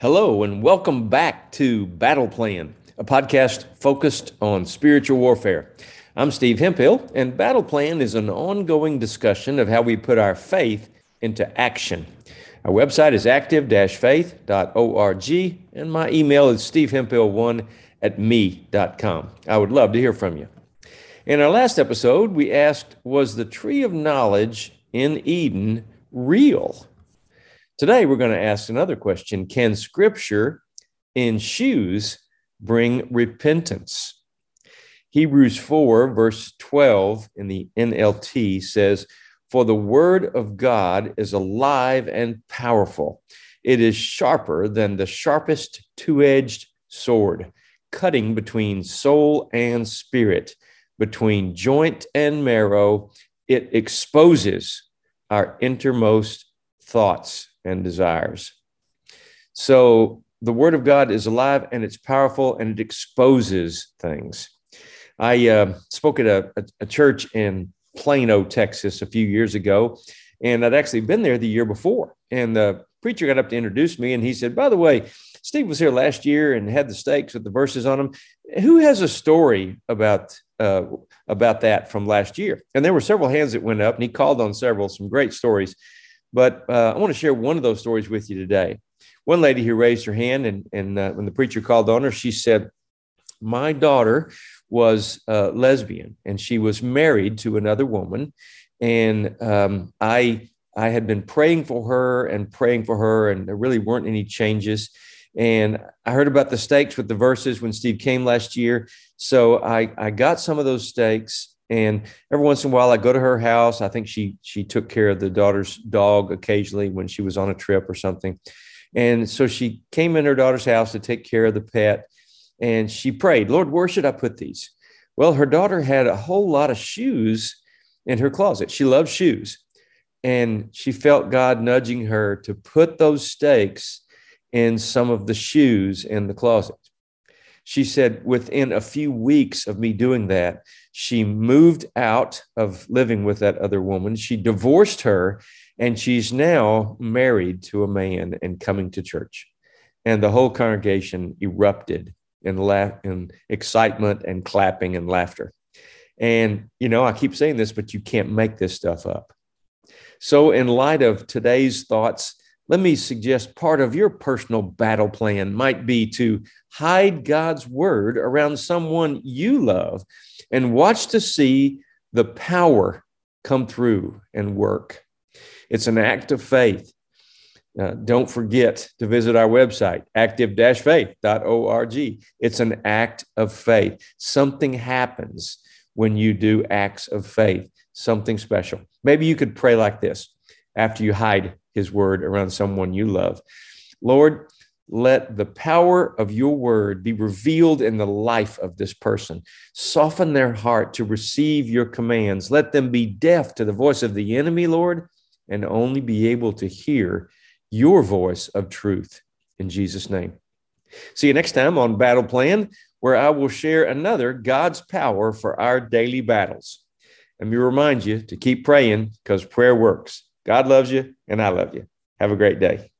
Hello, and welcome back to Battle Plan, a podcast focused on spiritual warfare. I'm Steve Hemphill, and Battle Plan is an ongoing discussion of how we put our faith into action. Our website is active faith.org, and my email is stevehemphill1 at me.com. I would love to hear from you. In our last episode, we asked Was the tree of knowledge in Eden real? Today, we're going to ask another question Can scripture in shoes bring repentance? Hebrews 4, verse 12 in the NLT says, For the word of God is alive and powerful. It is sharper than the sharpest two edged sword, cutting between soul and spirit, between joint and marrow. It exposes our innermost thoughts and desires. So the word of God is alive and it's powerful and it exposes things. I uh, spoke at a, a, church in Plano, Texas, a few years ago, and I'd actually been there the year before. And the preacher got up to introduce me, and he said, "By the way, Steve was here last year and had the stakes with the verses on them. Who has a story about uh, about that from last year?" And there were several hands that went up, and he called on several, some great stories. But uh, I want to share one of those stories with you today. One lady who raised her hand, and, and uh, when the preacher called on her, she said, My daughter was uh, lesbian and she was married to another woman. And um, I, I had been praying for her and praying for her, and there really weren't any changes. And I heard about the stakes with the verses when Steve came last year. So I, I got some of those stakes and every once in a while, I go to her house. I think she she took care of the daughter's dog occasionally when she was on a trip or something. And so she came in her daughter's house to take care of the pet. And she prayed, Lord, where should I put these? Well, her daughter had a whole lot of shoes in her closet. She loved shoes. And she felt God nudging her to put those stakes in some of the shoes in the closet. She said, within a few weeks of me doing that, she moved out of living with that other woman. She divorced her, and she's now married to a man and coming to church. And the whole congregation erupted in, excitement and clapping and laughter. And, you know, I keep saying this, but you can't make this stuff up. So, in light of today's thoughts, let me suggest part of your personal battle plan might be to hide God's word around someone you love and watch to see the power come through and work. It's an act of faith. Uh, don't forget to visit our website, active faith.org. It's an act of faith. Something happens when you do acts of faith, something special. Maybe you could pray like this after you hide his word around someone you love. Lord, let the power of your word be revealed in the life of this person. Soften their heart to receive your commands. Let them be deaf to the voice of the enemy, Lord, and only be able to hear your voice of truth. In Jesus' name. See you next time on Battle Plan, where I will share another God's power for our daily battles. Let me remind you to keep praying because prayer works. God loves you, and I love you. Have a great day.